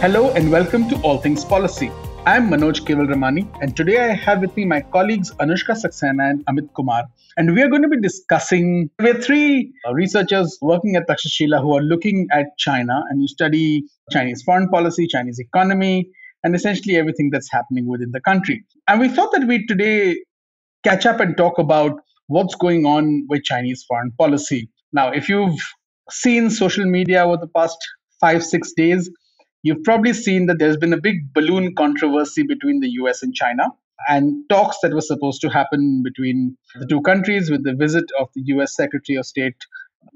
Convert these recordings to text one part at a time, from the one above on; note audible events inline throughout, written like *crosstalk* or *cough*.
Hello and welcome to All Things Policy. I'm Manoj Kevalramani, and today I have with me my colleagues Anushka Saxena and Amit Kumar. And we are going to be discussing. We're three researchers working at Takshashila who are looking at China and you study Chinese foreign policy, Chinese economy, and essentially everything that's happening within the country. And we thought that we today catch up and talk about what's going on with Chinese foreign policy. Now, if you've seen social media over the past five, six days, You've probably seen that there's been a big balloon controversy between the US and China and talks that were supposed to happen between the two countries with the visit of the US Secretary of State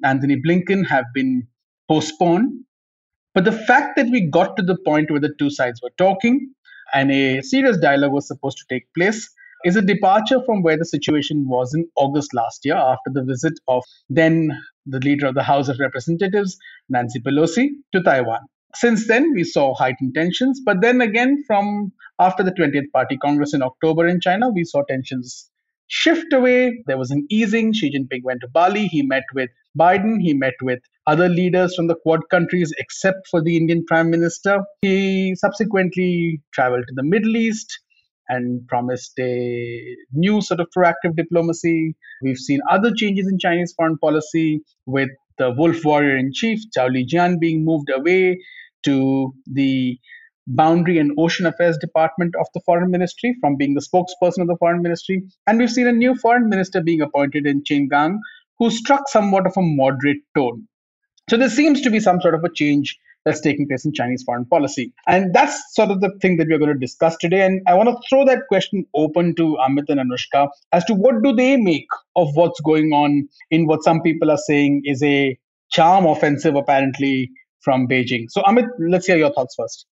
Antony Blinken have been postponed. But the fact that we got to the point where the two sides were talking and a serious dialogue was supposed to take place is a departure from where the situation was in August last year after the visit of then the leader of the House of Representatives, Nancy Pelosi, to Taiwan since then, we saw heightened tensions. But then again, from after the 20th Party Congress in October in China, we saw tensions shift away. There was an easing. Xi Jinping went to Bali. He met with Biden. He met with other leaders from the Quad countries, except for the Indian Prime Minister. He subsequently traveled to the Middle East and promised a new sort of proactive diplomacy. We've seen other changes in Chinese foreign policy with the wolf warrior in chief, Zhao Lijian, being moved away to the Boundary and Ocean Affairs Department of the Foreign Ministry from being the spokesperson of the Foreign Ministry. And we've seen a new foreign minister being appointed in Qin who struck somewhat of a moderate tone. So there seems to be some sort of a change that's taking place in Chinese foreign policy. And that's sort of the thing that we're going to discuss today. And I want to throw that question open to Amit and Anushka as to what do they make of what's going on in what some people are saying is a charm offensive, apparently, from Beijing. So, Amit, let's hear your thoughts first.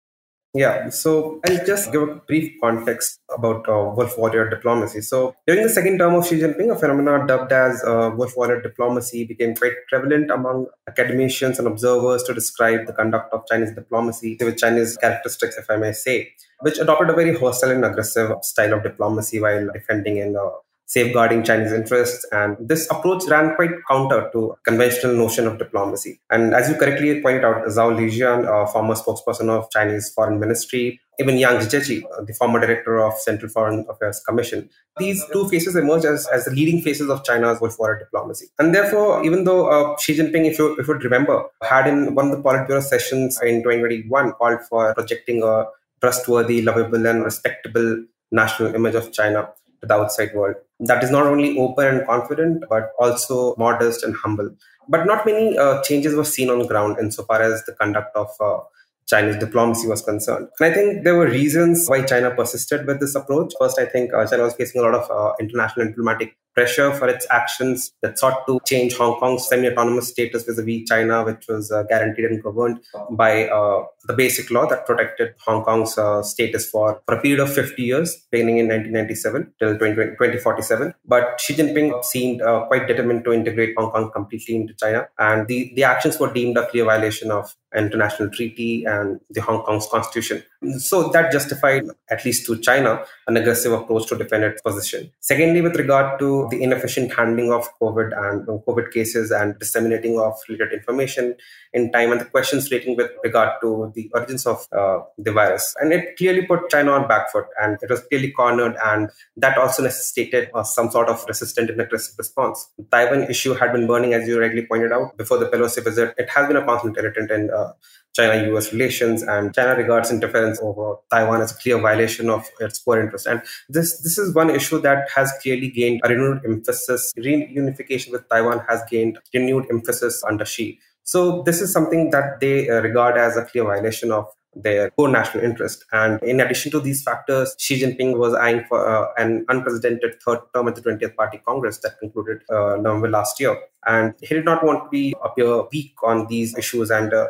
Yeah, so I'll just give a brief context about uh, Wolf Warrior diplomacy. So, during the second term of Xi Jinping, a phenomenon dubbed as uh, Wolf Warrior diplomacy became quite prevalent among academicians and observers to describe the conduct of Chinese diplomacy with Chinese characteristics, if I may say, which adopted a very hostile and aggressive style of diplomacy while defending and uh, safeguarding Chinese interests. And this approach ran quite counter to conventional notion of diplomacy. And as you correctly pointed out, Zhao Lijian, a former spokesperson of Chinese Foreign Ministry, even Yang Jiechi, the former director of Central Foreign Affairs Commission, these two faces emerge as, as the leading faces of China's Wolf Warrior diplomacy. And therefore, even though uh, Xi Jinping, if you, if you remember, had in one of the Politburo sessions in 2021 called for projecting a trustworthy, lovable, and respectable national image of China to the outside world that is not only open and confident, but also modest and humble. But not many uh, changes were seen on the ground insofar as the conduct of uh, Chinese diplomacy was concerned. And I think there were reasons why China persisted with this approach. First, I think uh, China was facing a lot of uh, international diplomatic pressure for its actions that sought to change Hong Kong's semi-autonomous status vis-a-vis China, which was uh, guaranteed and governed by uh, the basic law that protected Hong Kong's uh, status for, for a period of 50 years, beginning in 1997 till 2047. But Xi Jinping seemed uh, quite determined to integrate Hong Kong completely into China, and the, the actions were deemed a clear violation of international treaty and the Hong Kong's constitution. So that justified, at least to China, an aggressive approach to defend its position. Secondly, with regard to the inefficient handling of COVID and COVID cases and disseminating of related information in time, and the questions relating with regard to the origins of uh, the virus, and it clearly put China on back foot, and it was clearly cornered, and that also necessitated uh, some sort of resistant and aggressive response. The Taiwan issue had been burning, as you rightly pointed out, before the Pelosi visit. It has been a constant irritant in uh, China US relations, and China regards interference over Taiwan as a clear violation of its core interest. And this, this is one issue that has clearly gained a renewed emphasis. Reunification with Taiwan has gained renewed emphasis under Xi. So this is something that they uh, regard as a clear violation of their core national interest. And in addition to these factors, Xi Jinping was eyeing for uh, an unprecedented third term at the 20th Party Congress that concluded uh, November last year. And he did not want to be appear weak on these issues and uh,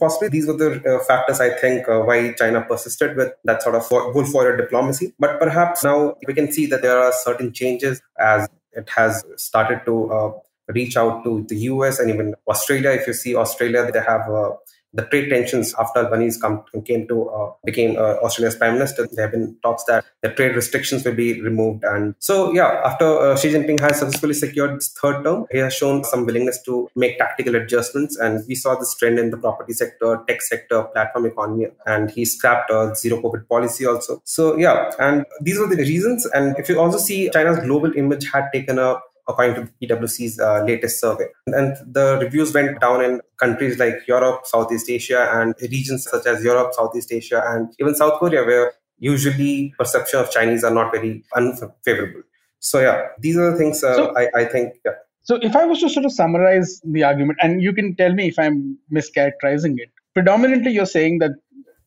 possibly these were the uh, factors I think uh, why China persisted with that sort of wolf warrior diplomacy. But perhaps now we can see that there are certain changes as it has started to uh, reach out to the US and even Australia. If you see Australia, they have uh, the trade tensions after Albanese come, came to uh, became uh, Australia's prime minister. There have been talks that the trade restrictions will be removed, and so yeah, after uh, Xi Jinping has successfully secured his third term, he has shown some willingness to make tactical adjustments, and we saw this trend in the property sector, tech sector, platform economy, and he scrapped a zero COVID policy also. So yeah, and these were the reasons. And if you also see, China's global image had taken a according to PwC's uh, latest survey. And the reviews went down in countries like Europe, Southeast Asia, and regions such as Europe, Southeast Asia, and even South Korea, where usually perception of Chinese are not very unfavorable. So yeah, these are the things uh, so, I, I think. Yeah. So if I was to sort of summarize the argument, and you can tell me if I'm mischaracterizing it, predominantly you're saying that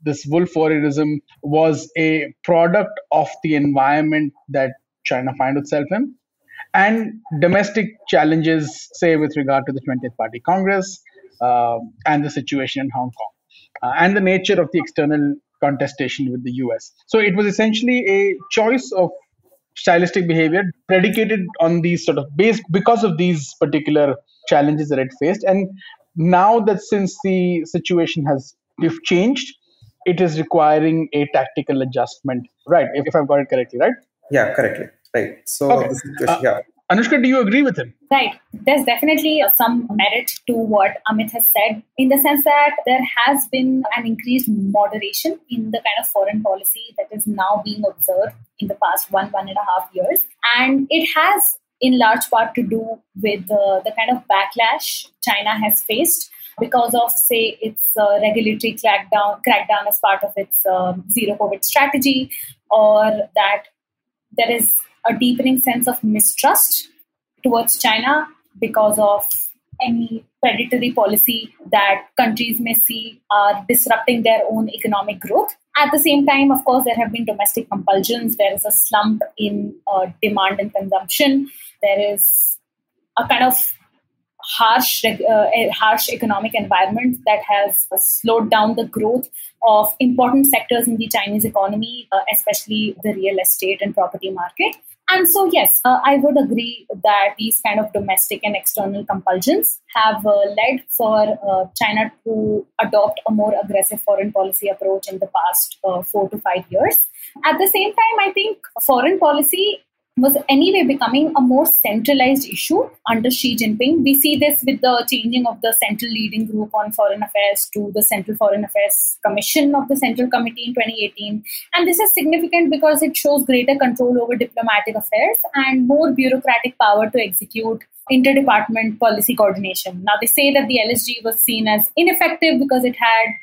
this wolf warriorism was a product of the environment that China found itself in and domestic challenges, say, with regard to the 20th Party Congress uh, and the situation in Hong Kong, uh, and the nature of the external contestation with the US. So it was essentially a choice of stylistic behavior predicated on these sort of base because of these particular challenges that it faced. And now that since the situation has changed, it is requiring a tactical adjustment. Right, if, if I've got it correctly, right? Yeah, correctly. Right. So, okay. uh, yeah. Anushka, do you agree with him? Right. There's definitely some merit to what Amit has said in the sense that there has been an increased moderation in the kind of foreign policy that is now being observed in the past one, one and a half years. And it has, in large part, to do with uh, the kind of backlash China has faced because of, say, its uh, regulatory crackdown, crackdown as part of its uh, zero COVID strategy, or that there is a deepening sense of mistrust towards China because of any predatory policy that countries may see are disrupting their own economic growth. At the same time, of course, there have been domestic compulsions. There is a slump in uh, demand and consumption. There is a kind of harsh, uh, harsh economic environment that has slowed down the growth of important sectors in the Chinese economy, uh, especially the real estate and property market. And so, yes, uh, I would agree that these kind of domestic and external compulsions have uh, led for uh, China to adopt a more aggressive foreign policy approach in the past uh, four to five years. At the same time, I think foreign policy was anyway becoming a more centralized issue under Xi Jinping. We see this with the changing of the Central Leading Group on Foreign Affairs to the Central Foreign Affairs Commission of the Central Committee in 2018. And this is significant because it shows greater control over diplomatic affairs and more bureaucratic power to execute interdepartment policy coordination. Now, they say that the LSG was seen as ineffective because it had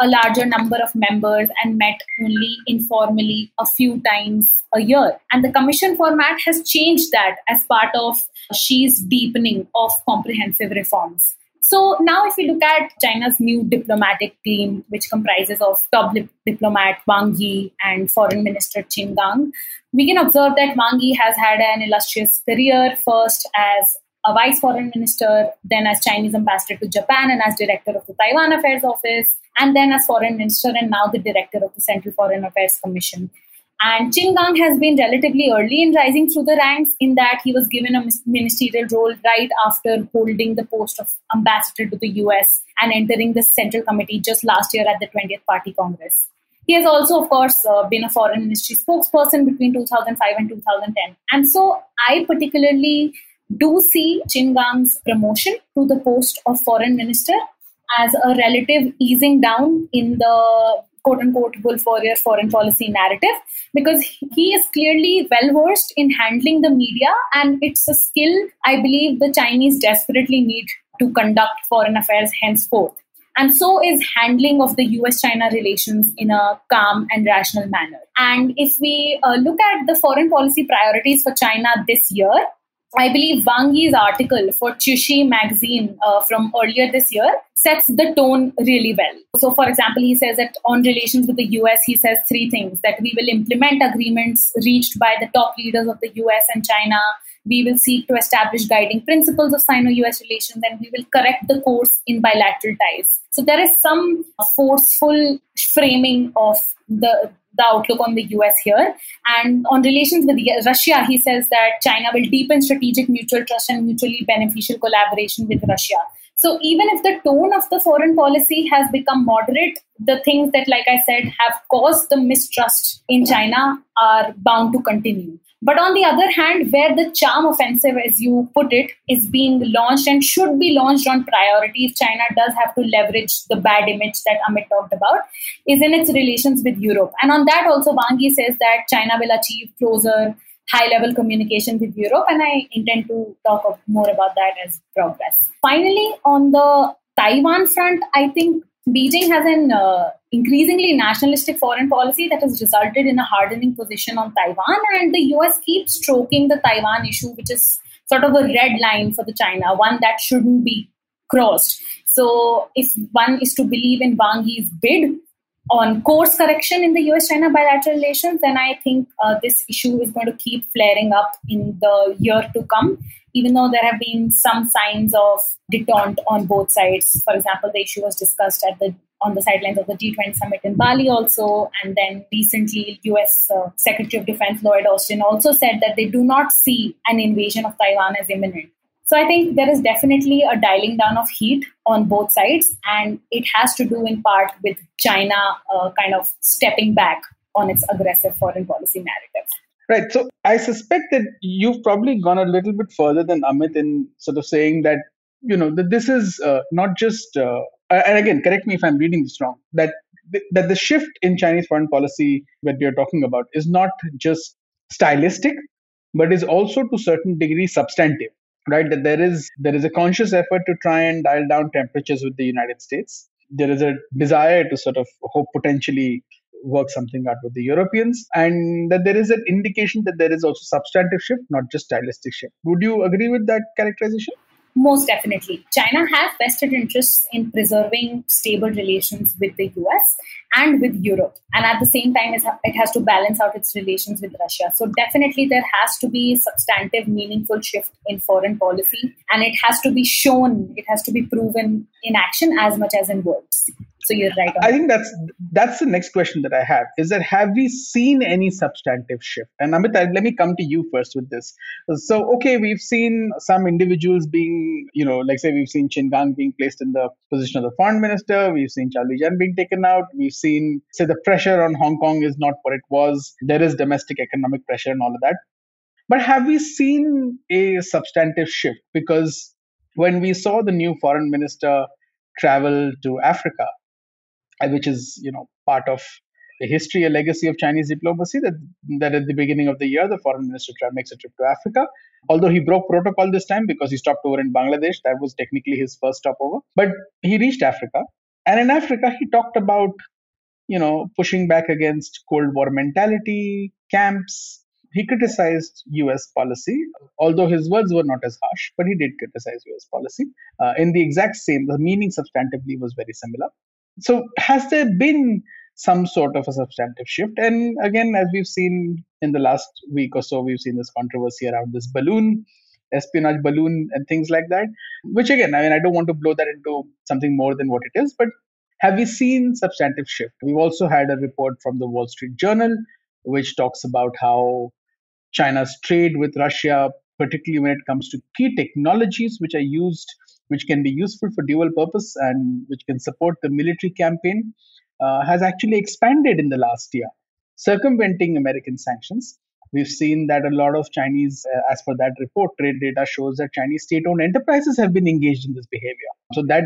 a larger number of members and met only informally a few times a year. And the commission format has changed that as part of Xi's deepening of comprehensive reforms. So now, if we look at China's new diplomatic team, which comprises of top diplomat Wang Yi and Foreign Minister Qin Gang, we can observe that Wang Yi has had an illustrious career, first as a vice foreign minister, then as Chinese ambassador to Japan and as director of the Taiwan Affairs Office, and then as foreign minister and now the director of the Central Foreign Affairs Commission. And Qin Gang has been relatively early in rising through the ranks in that he was given a ministerial role right after holding the post of ambassador to the US and entering the Central Committee just last year at the 20th Party Congress. He has also, of course, uh, been a foreign ministry spokesperson between 2005 and 2010. And so I particularly do see Qin Gang's promotion to the post of foreign minister as a relative easing down in the quote unquote wolf warrior foreign policy narrative because he is clearly well versed in handling the media and it's a skill I believe the Chinese desperately need to conduct foreign affairs henceforth. And so is handling of the US China relations in a calm and rational manner. And if we uh, look at the foreign policy priorities for China this year, I believe Wang Yi's article for Qiushi magazine uh, from earlier this year sets the tone really well. So, for example, he says that on relations with the US, he says three things that we will implement agreements reached by the top leaders of the US and China. We will seek to establish guiding principles of Sino US relations and we will correct the course in bilateral ties. So, there is some forceful framing of the the outlook on the US here. And on relations with Russia, he says that China will deepen strategic mutual trust and mutually beneficial collaboration with Russia. So even if the tone of the foreign policy has become moderate, the things that, like I said, have caused the mistrust in China are bound to continue. But on the other hand, where the charm offensive, as you put it, is being launched and should be launched on priority if China does have to leverage the bad image that Amit talked about, is in its relations with Europe. And on that also, Wang Yi says that China will achieve closer, high level communication with Europe. And I intend to talk more about that as progress. Finally, on the Taiwan front, I think Beijing has an uh, increasingly nationalistic foreign policy that has resulted in a hardening position on Taiwan, and the US keeps stroking the Taiwan issue, which is sort of a red line for the China, one that shouldn't be crossed. So, if one is to believe in Wang Yi's bid on course correction in the US China bilateral relations, then I think uh, this issue is going to keep flaring up in the year to come even though there have been some signs of detente on both sides. For example, the issue was discussed at the on the sidelines of the G20 summit in Bali also, and then recently U.S. Uh, Secretary of Defense Lloyd Austin also said that they do not see an invasion of Taiwan as imminent. So I think there is definitely a dialing down of heat on both sides, and it has to do in part with China uh, kind of stepping back on its aggressive foreign policy narrative. Right. So I suspect that you've probably gone a little bit further than Amit in sort of saying that, you know, that this is uh, not just, uh, Uh, and again, correct me if I'm reading this wrong, that that the shift in Chinese foreign policy that we are talking about is not just stylistic, but is also to certain degree substantive, right? That there is there is a conscious effort to try and dial down temperatures with the United States. There is a desire to sort of hope potentially work something out with the Europeans, and that there is an indication that there is also substantive shift, not just stylistic shift. Would you agree with that characterization? Most definitely. China has vested interests in preserving stable relations with the US and with Europe. And at the same time, it has to balance out its relations with Russia. So, definitely, there has to be substantive, meaningful shift in foreign policy. And it has to be shown, it has to be proven in action as much as in words. So you're right. I think that's that's the next question that I have is that have we seen any substantive shift? And Amit, let me come to you first with this. So okay, we've seen some individuals being, you know, like say we've seen Qin Gang being placed in the position of the foreign minister. We've seen Zhao Lijian being taken out. We've seen say the pressure on Hong Kong is not what it was. There is domestic economic pressure and all of that. But have we seen a substantive shift? Because when we saw the new foreign minister travel to Africa, which is you know part of the history a legacy of Chinese diplomacy that that at the beginning of the year the foreign minister makes a trip to Africa. Although he broke protocol this time because he stopped over in Bangladesh, that was technically his first stopover. But he reached Africa, and in Africa he talked about you know pushing back against Cold War mentality, camps. He criticized U.S. policy, although his words were not as harsh, but he did criticize U.S. policy uh, in the exact same. The meaning substantively was very similar so has there been some sort of a substantive shift? And again as we've seen in the last week or so we've seen this controversy around this balloon espionage balloon and things like that which again i mean i don't want to blow that into something more than what it is but have we seen substantive shift? We've also had a report from the wall street journal which talks about how china's trade with russia particularly when it comes to key technologies which are used which can be useful for dual purpose and which can support the military campaign, uh, has actually expanded in the last year, circumventing American sanctions. We've seen that a lot of Chinese, uh, as per that report, trade data shows that Chinese state owned enterprises have been engaged in this behavior. So that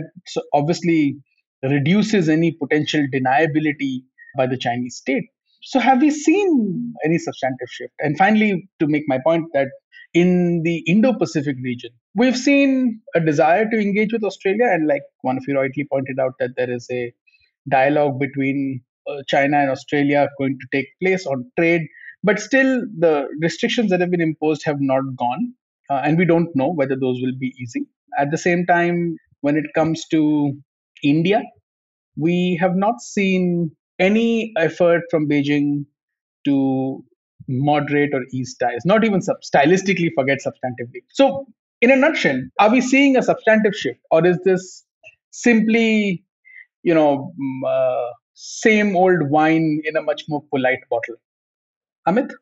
obviously reduces any potential deniability by the Chinese state. So, have we seen any substantive shift? And finally, to make my point that in the Indo Pacific region. We've seen a desire to engage with Australia, and like one of you rightly pointed out, that there is a dialogue between uh, China and Australia going to take place on trade, but still the restrictions that have been imposed have not gone. uh, and we don't know whether those will be easy. At the same time, when it comes to India, we have not seen any effort from Beijing to moderate or ease ties, not even sub- stylistically, forget substantively. So, in a nutshell, are we seeing a substantive shift, or is this simply, you know, mm, uh, same old wine in a much more polite bottle? Amit?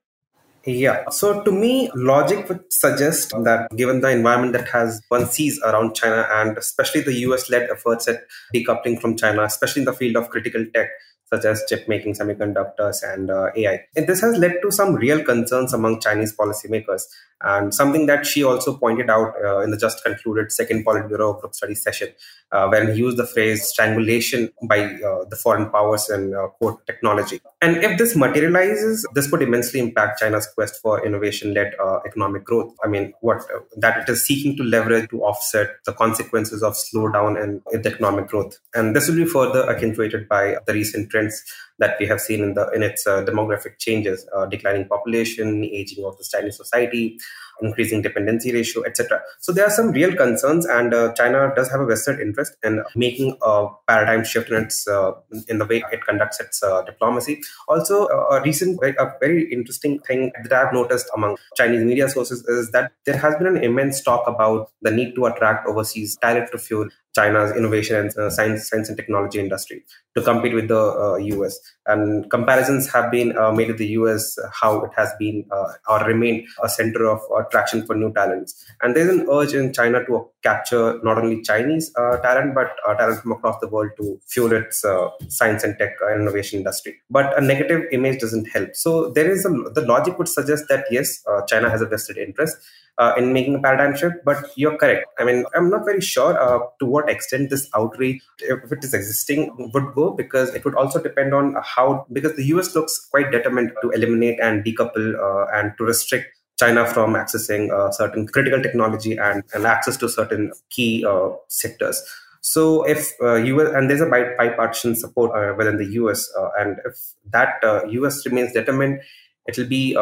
Yeah. So to me, logic would suggest that given the environment that has one sees around China and especially the US led efforts at decoupling from China, especially in the field of critical tech, such as chip making, semiconductors, and uh, AI. And this has led to some real concerns among Chinese policymakers, and something that Xi also pointed out uh, in the just concluded second Politburo Group Study session, uh, when he used the phrase strangulation by uh, the foreign powers and uh, quote technology. And if this materializes, this would immensely impact China's quest for innovation-led uh, economic growth. I mean, what that it is seeking to leverage to offset the consequences of slowdown in economic growth, and this will be further accentuated by the recent trends that we have seen in the in its uh, demographic changes, uh, declining population, aging of the Chinese society, increasing dependency ratio, etc. So there are some real concerns, and uh, China does have a vested interest in making a paradigm shift in its uh, in the way it conducts its uh, diplomacy. Also, a recent, a very interesting thing that I've noticed among Chinese media sources is that there has been an immense talk about the need to attract overseas talent to fuel China's innovation and uh, science, science and technology industry to compete with the uh, US. And comparisons have been uh, made with the US, how it has been uh, or remained a center of attraction for new talents. And there's an urge in China to capture not only Chinese uh, talent, but uh, talent from across the world to fuel its science and tech and innovation industry. But a negative image doesn't help. So there is a, the logic would suggest that yes, China has a vested interest uh, in making a paradigm shift. But you're correct. I mean, I'm not very sure uh, to what extent this outreach, if it is existing, would go because it would also depend on how, because the US looks quite determined to eliminate and decouple uh, and to restrict China from accessing uh, certain critical technology and, and access to certain key uh, sectors. So if uh, US and there's a bipartisan support uh, within the US, uh, and if that US uh, remains determined, it will be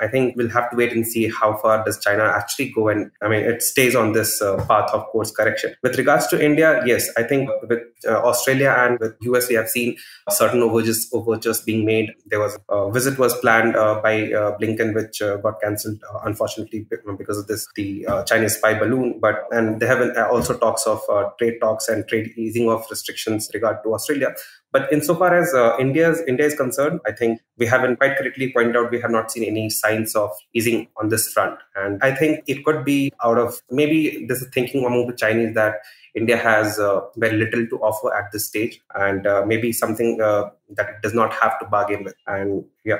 I think we'll have to wait and see how far does China actually go. And I mean, it stays on this uh, path of course correction. With regards to India, yes, I think with uh, Australia and with US, we have seen certain overtures, overtures being made. There was a visit was planned uh, by uh, Blinken, which uh, got cancelled uh, unfortunately because of this the Chinese spy balloon. But and there have been also talks of trade talks and trade easing of restrictions regard to Australia. But insofar as uh, India's India is concerned, I think we haven't quite correctly pointed out we have not seen any signs of easing on this front. And I think it could be out of maybe this thinking among the Chinese that India has uh, very little to offer at this stage, and uh, maybe something uh, that it does not have to bargain with. And yeah,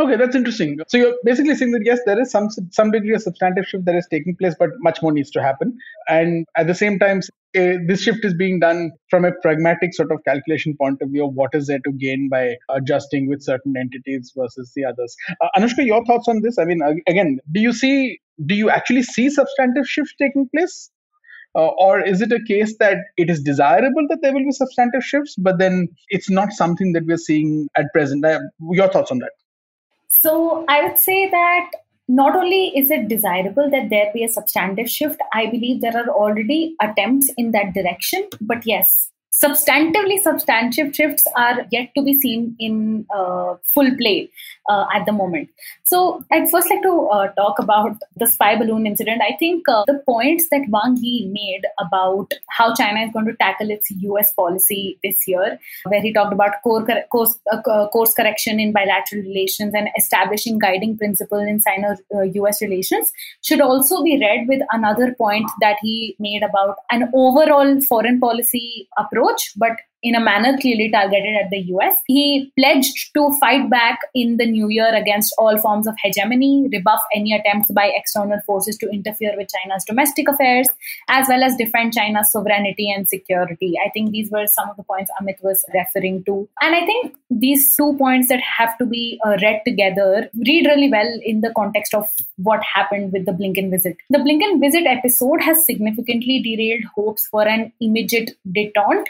Okay, that's interesting. So you're basically saying that yes, there is some some degree of substantive shift that is taking place, but much more needs to happen. And at the same time, uh, this shift is being done from a pragmatic sort of calculation point of view of what is there to gain by adjusting with certain entities versus the others. Uh, Anushka, your thoughts on this? I mean, again, do you see, do you actually see substantive shift taking place? Uh, or is it a case that it is desirable that there will be substantive shifts, but then it's not something that we're seeing at present? Uh, your thoughts on that? So I would say that not only is it desirable that there be a substantive shift, I believe there are already attempts in that direction. But yes, substantively substantive shifts are yet to be seen in uh, full play uh, at the moment. So I'd first like to uh, talk about the spy balloon incident. I think uh, the points that Wang Yi made about how China is going to tackle its US policy this year, where he talked about course, uh, course correction in bilateral relations and establishing guiding principle in Sino-US uh, relations, should also be read with another point that he made about an overall foreign policy approach, but in a manner clearly targeted at the US. He pledged to fight back in the new year against all forms of hegemony, rebuff any attempts by external forces to interfere with China's domestic affairs, as well as defend China's sovereignty and security. I think these were some of the points Amit was referring to. And I think these two points that have to be uh, read together read really well in the context of what happened with the Blinken visit. The Blinken visit episode has significantly derailed hopes for an immediate detente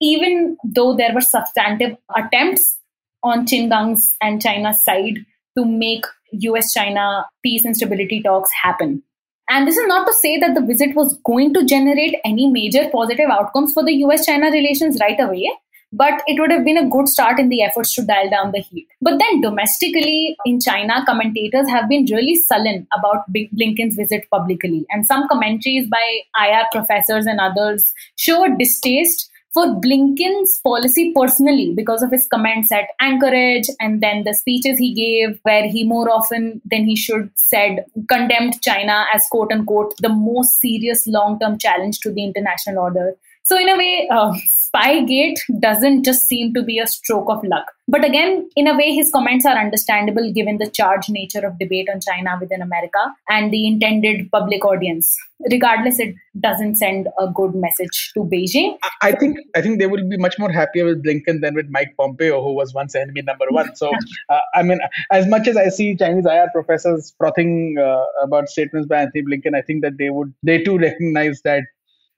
even though there were substantive attempts on Qin Gang's and China's side to make US China peace and stability talks happen. And this is not to say that the visit was going to generate any major positive outcomes for the US China relations right away but it would have been a good start in the efforts to dial down the heat. But then domestically in China, commentators have been really sullen about Blinken's visit publicly. And some commentaries by IR professors and others show a distaste for Blinken's policy personally because of his comments at Anchorage and then the speeches he gave, where he more often than he should said condemned China as quote unquote the most serious long term challenge to the international order. So, in a way, uh, Spygate doesn't just seem to be a stroke of luck. But again, in a way, his comments are understandable given the charged nature of debate on China within America and the intended public audience. Regardless, it doesn't send a good message to Beijing. I think I think they will be much more happier with Blinken than with Mike Pompeo, who was once enemy number one. So, *laughs* uh, I mean, as much as I see Chinese IR professors frothing uh, about statements by Antony Blinken, I think that they would they too recognize that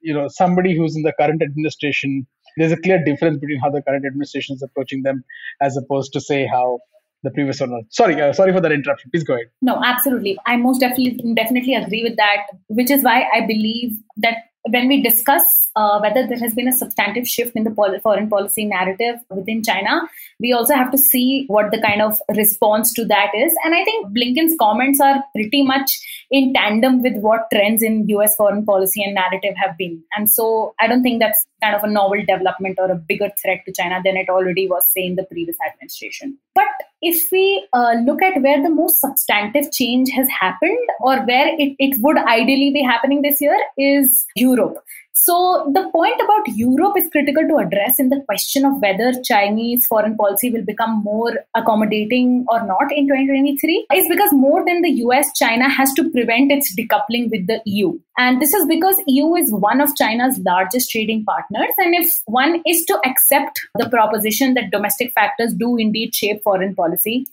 you know somebody who's in the current administration there's a clear difference between how the current administration is approaching them as opposed to say how the previous one sorry uh, sorry for that interruption. Please go ahead. No absolutely. I most definitely definitely agree with that which is why i believe that when we discuss uh, whether there has been a substantive shift in the pol- foreign policy narrative within China, we also have to see what the kind of response to that is. And I think Blinken's comments are pretty much in tandem with what trends in US foreign policy and narrative have been. And so I don't think that's kind of a novel development or a bigger threat to China than it already was, say, in the previous administration. But if we uh, look at where the most substantive change has happened or where it, it would ideally be happening this year is Europe. So, the point about Europe is critical to address in the question of whether Chinese foreign policy will become more accommodating or not in 2023 is because more than the US, China has to prevent its decoupling with the EU. And this is because EU is one of China's largest trading partners. And if one is to accept the proposition that domestic factors do indeed shape foreign policy,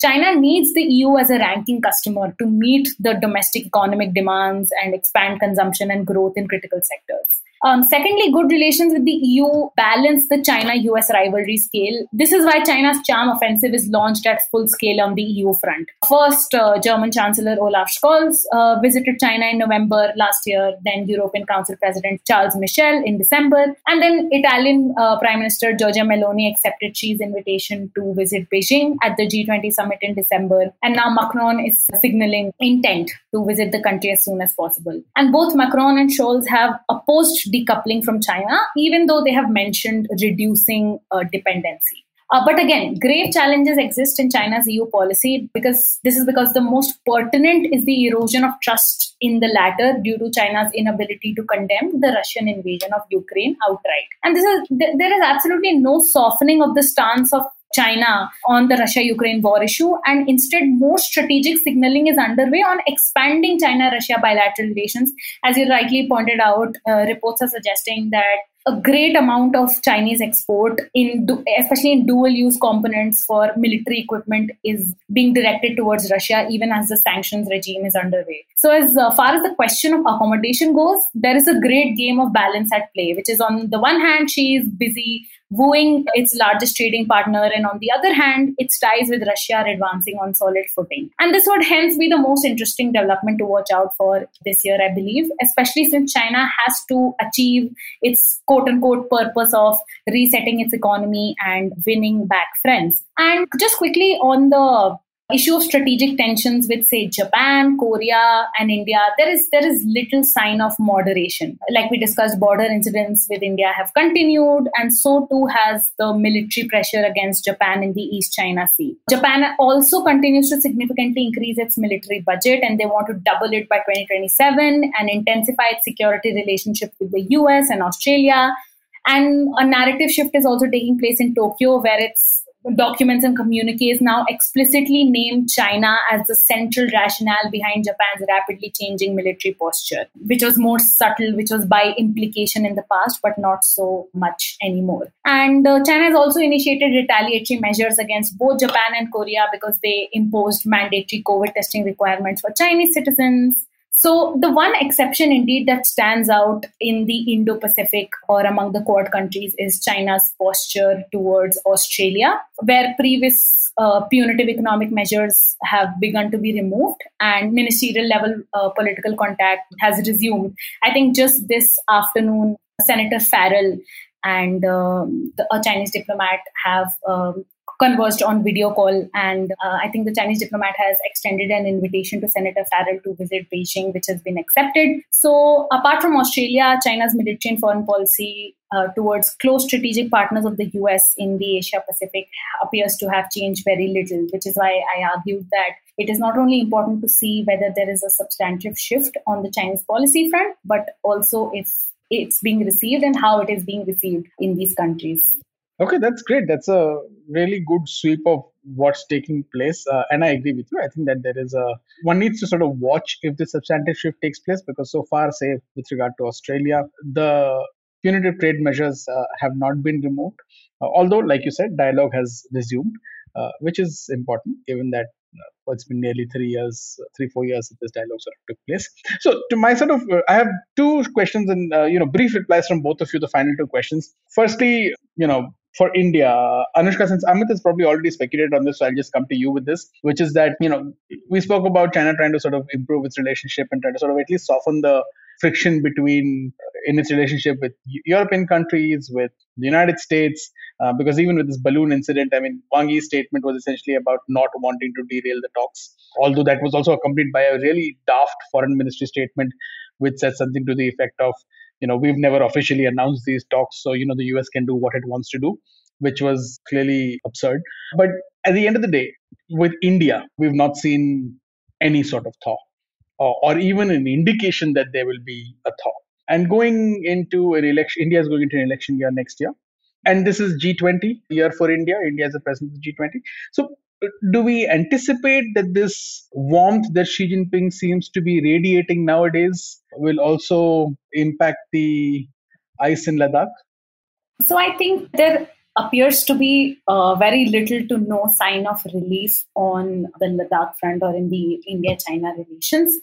China needs the EU as a ranking customer to meet the domestic economic demands and expand consumption and growth in critical sectors. Um, secondly, good relations with the EU balance the China US rivalry scale. This is why China's charm offensive is launched at full scale on the EU front. First, uh, German Chancellor Olaf Scholz uh, visited China in November last year, then European Council President Charles Michel in December, and then Italian uh, Prime Minister Giorgia Meloni accepted Xi's invitation to visit Beijing at the G20 summit in December. And now Macron is signaling intent to visit the country as soon as possible. And both Macron and Scholz have opposed decoupling from China, even though they have mentioned reducing uh, dependency. Uh, but again, grave challenges exist in China's EU policy because this is because the most pertinent is the erosion of trust in the latter due to China's inability to condemn the Russian invasion of Ukraine outright. And this is there is absolutely no softening of the stance of China on the Russia Ukraine war issue, and instead, more strategic signaling is underway on expanding China Russia bilateral relations. As you rightly pointed out, uh, reports are suggesting that a great amount of Chinese export in especially in dual use components for military equipment is being directed towards Russia even as the sanctions regime is underway. So as uh, far as the question of accommodation goes, there is a great game of balance at play, which is on the one hand she is busy wooing its largest trading partner, and on the other hand, its ties with Russia are advancing on solid footing. And this would hence be the most interesting development to watch out for this year, I believe, especially since China has to achieve its quote unquote purpose of resetting its economy and winning back friends. And just quickly on the issue of strategic tensions with say japan korea and india there is there is little sign of moderation. Like we discussed border incidents with india have continued and so too has the military pressure against japan in the east china sea. Japan also continues to significantly increase its military budget and they want to double it by 2027 and intensify its security relationship with the us and australia. And a narrative shift is also taking place in Tokyo, where its documents and communiques now explicitly name China as the central rationale behind Japan's rapidly changing military posture, which was more subtle, which was by implication in the past, but not so much anymore. And uh, China has also initiated retaliatory measures against both Japan and Korea because they imposed mandatory COVID testing requirements for Chinese citizens So, the one exception indeed that stands out in the Indo Pacific or among the Quad countries is China's posture towards Australia, where previous uh, punitive economic measures have begun to be removed and ministerial level uh, political contact has resumed. I think just this afternoon, Senator Farrell and um, the, a Chinese diplomat have um, conversed on video call. And uh, I think the Chinese diplomat has extended an invitation to Senator Farrell to visit Beijing, which has been accepted. So, apart from Australia, China's and foreign policy uh, towards close strategic partners of the US in the Asia Pacific appears to have changed very little, which is why I argued that it is not only important to see whether there is a substantive shift on the Chinese policy front, but also if it's being received and how it is being received in these countries. Okay, that's great. That's a really good sweep of what's taking place. Uh, and I agree with you. I think that there is a one needs to sort of watch if the substantive shift takes place because so far, say, with regard to Australia, the punitive trade measures uh, have not been removed. Uh, although, like you said, dialogue has resumed, uh, which is important given that uh, it's been nearly three years, three four years that this dialogue sort of took place. So, to my sort of, uh, I have two questions and uh, you know brief replies from both of you. The final two questions. Firstly, you know, for India, Anushka, since Amit has probably already speculated on this, so I'll just come to you with this, which is that, you know, we spoke about China trying to sort of improve its relationship and try to sort of at least soften the friction between in its relationship with European countries, with the United States, uh, because even with this balloon incident, I mean, Wang Yi's statement was essentially about not wanting to derail the talks, although that was also accompanied by a really daft foreign ministry statement, which said something to the effect of, you know, we've never officially announced these talks, so, you know, the US can do what it wants to do, which was clearly absurd. But at the end of the day, with India, we've not seen any sort of thaw or, or even an indication that there will be a thaw. And going into an election, India is going into an election year next year. And this is G20 year for India. India is the president of G20. So do we anticipate that this warmth that Xi Jinping seems to be radiating nowadays will also impact the ice in Ladakh? So I think there appears to be uh, very little to no sign of relief on the Ladakh front or in the India-China relations.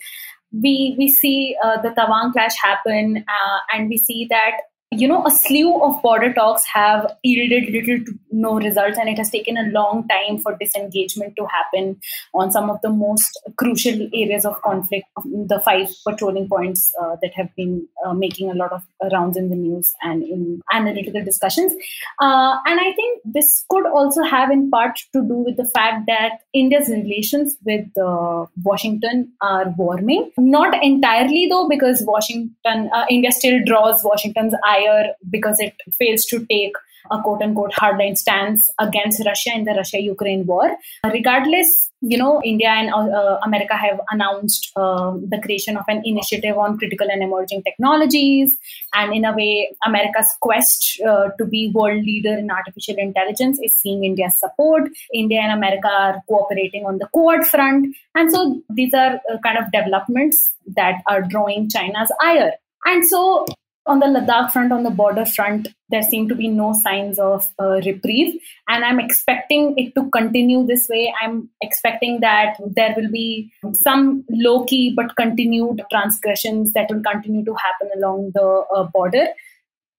We we see uh, the Tawang clash happen, uh, and we see that you know, a slew of border talks have yielded little to no results, and it has taken a long time for disengagement to happen on some of the most crucial areas of conflict, the five patrolling points uh, that have been uh, making a lot of rounds in the news and in analytical discussions. Uh, and I think this could also have, in part, to do with the fact that India's relations with uh, Washington are warming. Not entirely, though, because Washington, uh, India still draws Washington's eye because it fails to take a quote unquote hardline stance against Russia in the Russia Ukraine war. Regardless, you know, India and uh, America have announced uh, the creation of an initiative on critical and emerging technologies. And in a way, America's quest uh, to be world leader in artificial intelligence is seeing India's support. India and America are cooperating on the Quad front. And so these are uh, kind of developments that are drawing China's ire. And so on the Ladakh front, on the border front, there seem to be no signs of uh, reprieve. And I'm expecting it to continue this way. I'm expecting that there will be some low key but continued transgressions that will continue to happen along the uh, border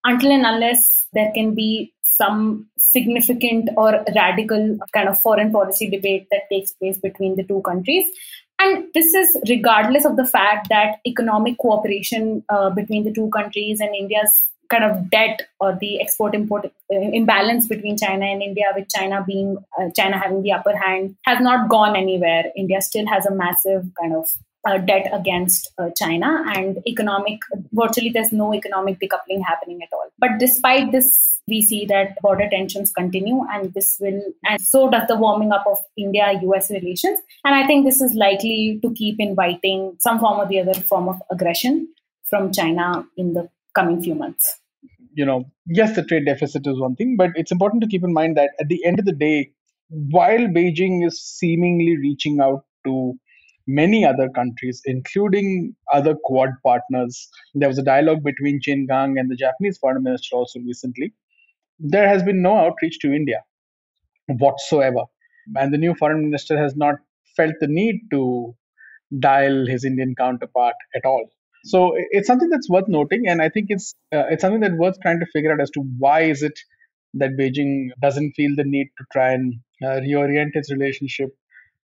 until and unless there can be some significant or radical kind of foreign policy debate that takes place between the two countries. And this is regardless of the fact that economic cooperation uh, between the two countries and India's kind of debt or the export import uh, imbalance between China and India, with China being uh, China having the upper hand, has not gone anywhere. India still has a massive kind of uh, debt against uh, China and economic virtually there's no economic decoupling happening at all. But despite this we see that border tensions continue and this will and so does the warming up of india us relations and i think this is likely to keep inviting some form or the other form of aggression from china in the coming few months you know yes the trade deficit is one thing but it's important to keep in mind that at the end of the day while beijing is seemingly reaching out to many other countries, including other Quad partners. There was a dialogue between Qin Gang and the Japanese foreign minister also recently there has been no outreach to India whatsoever. And the new foreign minister has not felt the need to dial his Indian counterpart at all. So it's something that's worth noting, and I think it's uh, it's something that's worth trying to figure out as to why is it that Beijing doesn't feel the need to try and uh, reorient its relationship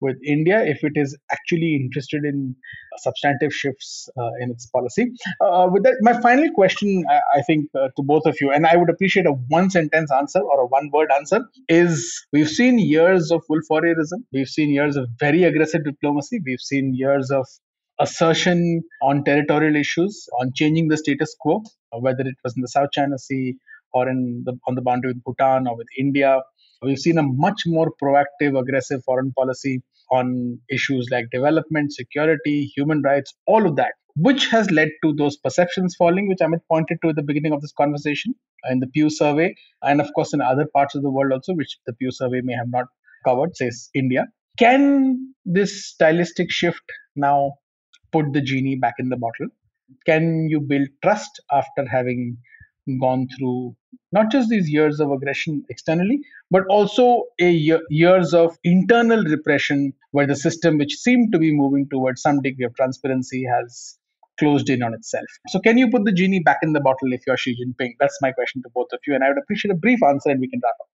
with India if it is actually interested in substantive shifts uh, in its policy. Uh, with that, my final question, I, I think, uh, to both of you, and I would appreciate a one sentence answer or a one word answer, is we've seen years of wolf warriorism, we've seen years of very aggressive diplomacy, we've seen years of assertion on territorial issues, on changing the status quo, whether it was in the South China Sea or in the, on the boundary with Bhutan or with India. We've seen a much more proactive, aggressive foreign policy on issues like development, security, human rights, all of that, which has led to those perceptions falling, which Amit pointed to at the beginning of this conversation in the Pew survey, and of course in other parts of the world also, which the Pew survey may have not covered, says India. Can this stylistic shift now put the genie back in the bottle? Can you build trust after having gone through not just these years of aggression externally, but also a year, years of internal repression where the system, which seemed to be moving towards some degree of transparency, has closed in on itself. So, can you put the genie back in the bottle if you're Xi Jinping? That's my question to both of you, and I would appreciate a brief answer, and we can wrap up.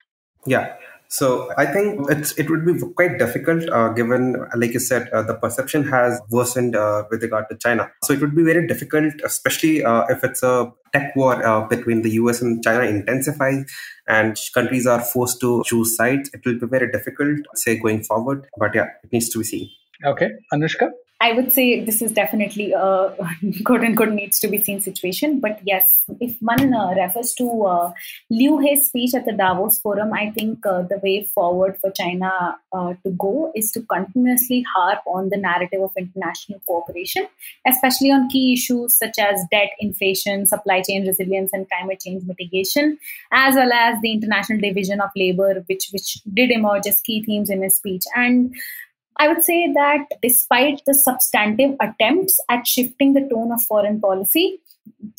Yeah. So I think it's it would be quite difficult, uh, given, like you said, uh, the perception has worsened uh, with regard to China. So it would be very difficult, especially uh, if it's a tech war uh, between the US and China intensifies, and countries are forced to choose sides. It will be very difficult, say, going forward. But yeah, it needs to be seen. Okay, Anushka. I would say this is definitely a *laughs* quote unquote needs to be seen situation. But yes, if one uh, refers to uh, Liu He's speech at the Davos Forum, I think uh, the way forward for China uh, to go is to continuously harp on the narrative of international cooperation, especially on key issues such as debt, inflation, supply chain resilience, and climate change mitigation, as well as the international division of labor, which which did emerge as key themes in his speech. And I would say that despite the substantive attempts at shifting the tone of foreign policy,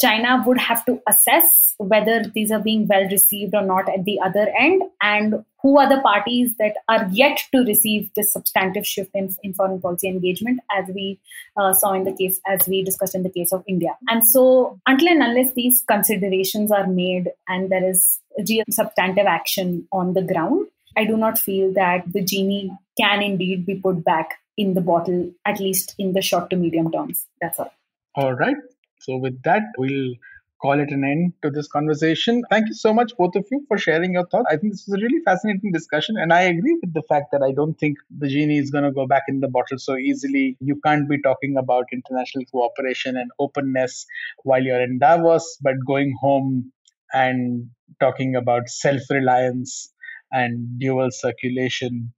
China would have to assess whether these are being well received or not at the other end, and who are the parties that are yet to receive this substantive shift in, in foreign policy engagement, as we uh, saw in the case, as we discussed in the case of India. And so, until and unless these considerations are made and there is real substantive action on the ground, I do not feel that the genie can indeed be put back in the bottle, at least in the short to medium terms. That's all. All right. So, with that, we'll call it an end to this conversation. Thank you so much, both of you, for sharing your thoughts. I think this is a really fascinating discussion, and I agree with the fact that I don't think the genie is going to go back in the bottle so easily. You can't be talking about international cooperation and openness while you're in Davos, but going home and talking about self reliance and dual circulation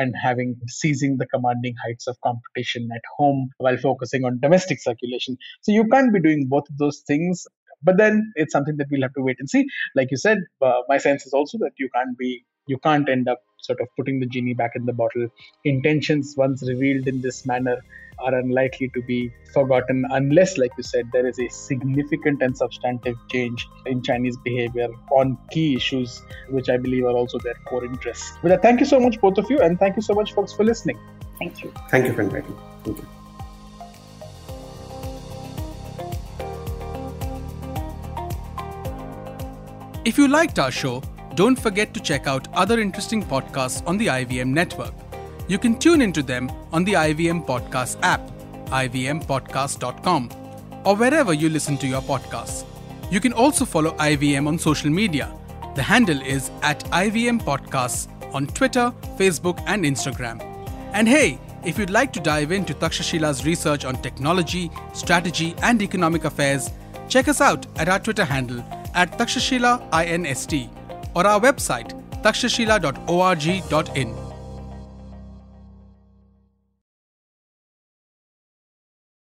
and having seizing the commanding heights of competition at home while focusing on domestic circulation. So you can't be doing both of those things. But then it's something that we'll have to wait and see. Like you said, uh, my sense is also that you can't be you can't end up sort of putting the genie back in the bottle. Intentions, once revealed in this manner, are unlikely to be forgotten unless, like you said, there is a significant and substantive change in Chinese behavior on key issues, which I believe are also their core interests. With uh, that, thank you so much, both of you, and thank you so much, folks, for listening. Thank you. Thank you for inviting. Thank you. If you liked our show, don't forget to check out other interesting podcasts on the IVM network. You can tune into them on the IVM Podcast app, ivmpodcast.com, or wherever you listen to your podcasts. You can also follow IVM on social media. The handle is at IVM Podcasts on Twitter, Facebook, and Instagram. And hey, if you'd like to dive into Takshashila's research on technology, strategy, and economic affairs, check us out at our Twitter handle at Takshashila INST or our website takshashila.org.in.